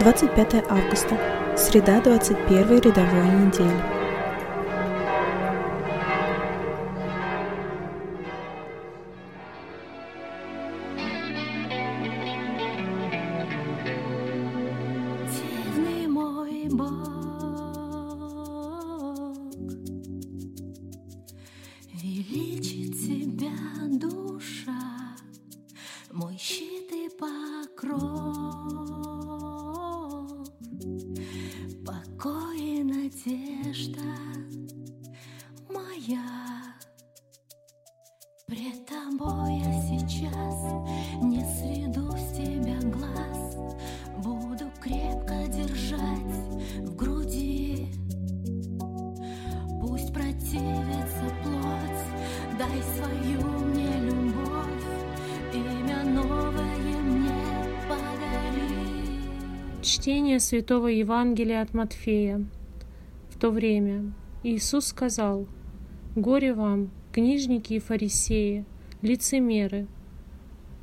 25 августа. Среда 21 рядовой недели. Тобой я сейчас не сведу с тебя глаз, буду крепко держать в груди. Пусть противится плоть, дай свою мне любовь, имя новое мне подари. Чтение Святого Евангелия от Матфея. В то время Иисус сказал, «Горе вам, книжники и фарисеи, лицемеры,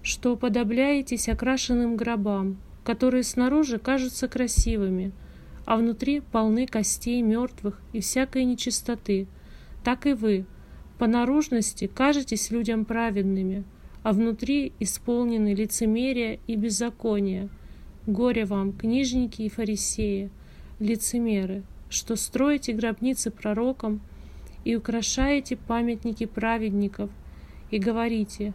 что уподобляетесь окрашенным гробам, которые снаружи кажутся красивыми, а внутри полны костей мертвых и всякой нечистоты. Так и вы, по наружности кажетесь людям праведными, а внутри исполнены лицемерия и беззакония. Горе вам, книжники и фарисеи, лицемеры, что строите гробницы пророкам и украшаете памятники праведников, и говорите,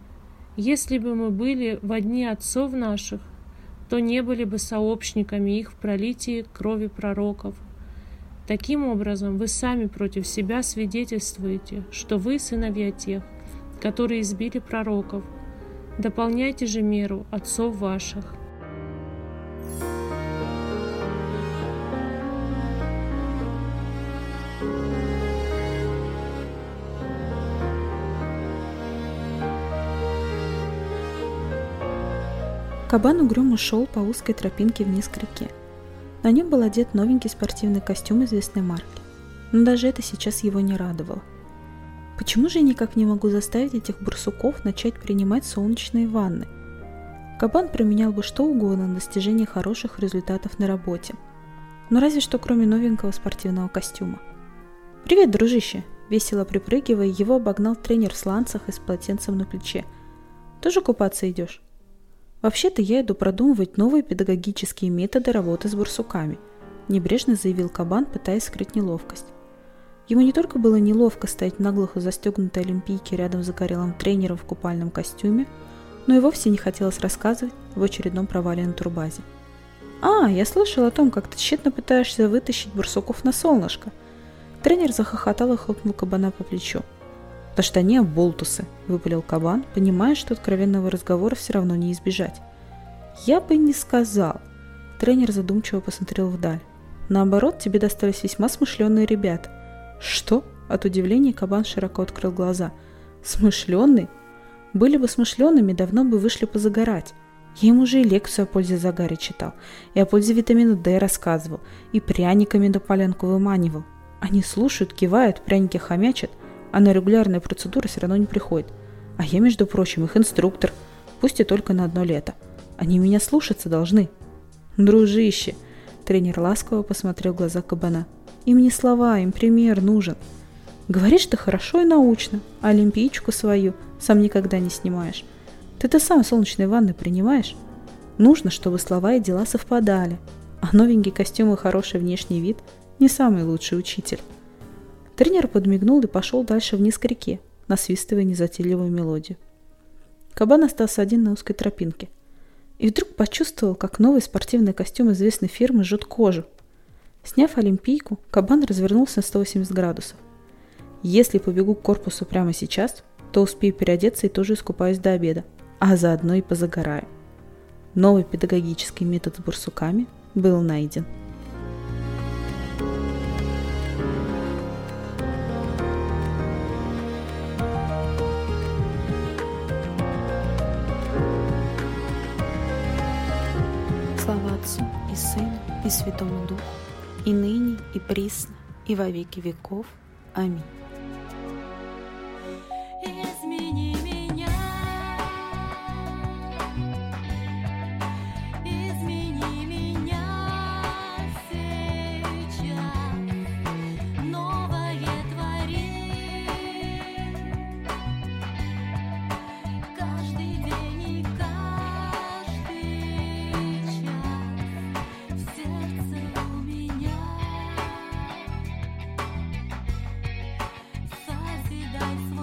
если бы мы были в дни отцов наших, то не были бы сообщниками их в пролитии крови пророков. Таким образом, вы сами против себя свидетельствуете, что вы сыновья тех, которые избили пророков. Дополняйте же меру отцов ваших. Кабан угрюмо шел по узкой тропинке вниз к реке. На нем был одет новенький спортивный костюм известной марки. Но даже это сейчас его не радовало. Почему же я никак не могу заставить этих барсуков начать принимать солнечные ванны? Кабан применял бы что угодно на достижение хороших результатов на работе. Но разве что кроме новенького спортивного костюма. «Привет, дружище!» Весело припрыгивая, его обогнал тренер в сланцах и с полотенцем на плече. «Тоже купаться идешь?» «Вообще-то я иду продумывать новые педагогические методы работы с барсуками», небрежно заявил Кабан, пытаясь скрыть неловкость. Ему не только было неловко стоять наглухо застегнутой олимпийке рядом с загорелым тренером в купальном костюме, но и вовсе не хотелось рассказывать в очередном провале на турбазе. «А, я слышал о том, как ты тщетно пытаешься вытащить барсуков на солнышко». Тренер захохотал и хлопнул кабана по плечу. «Да что они оболтусы!» – выпалил кабан, понимая, что откровенного разговора все равно не избежать. «Я бы не сказал!» Тренер задумчиво посмотрел вдаль. «Наоборот, тебе достались весьма смышленые ребята». «Что?» – от удивления кабан широко открыл глаза. «Смышленный? Были бы смышленными, давно бы вышли позагорать. Я им уже и лекцию о пользе загара читал, и о пользе витамина D рассказывал, и пряниками на полянку выманивал. Они слушают, кивают, пряники хомячат, а на регулярные процедуры все равно не приходят. А я, между прочим, их инструктор, пусть и только на одно лето. Они меня слушаться должны. Дружище, тренер ласково посмотрел в глаза кабана. Им не слова, им пример нужен. Говоришь ты хорошо и научно, а олимпийчику свою сам никогда не снимаешь. Ты-то сам солнечные ванны принимаешь? Нужно, чтобы слова и дела совпадали, а новенький костюм и хороший внешний вид – не самый лучший учитель. Тренер подмигнул и пошел дальше вниз к реке, насвистывая незатейливую мелодию. Кабан остался один на узкой тропинке. И вдруг почувствовал, как новый спортивный костюм известной фирмы жжет кожу. Сняв олимпийку, кабан развернулся на 180 градусов. Если побегу к корпусу прямо сейчас, то успею переодеться и тоже искупаюсь до обеда, а заодно и позагораю. Новый педагогический метод с барсуками был найден. Отцу и Сыну и Святому Духу, и ныне, и присно, и во веки веков. Аминь. I feel.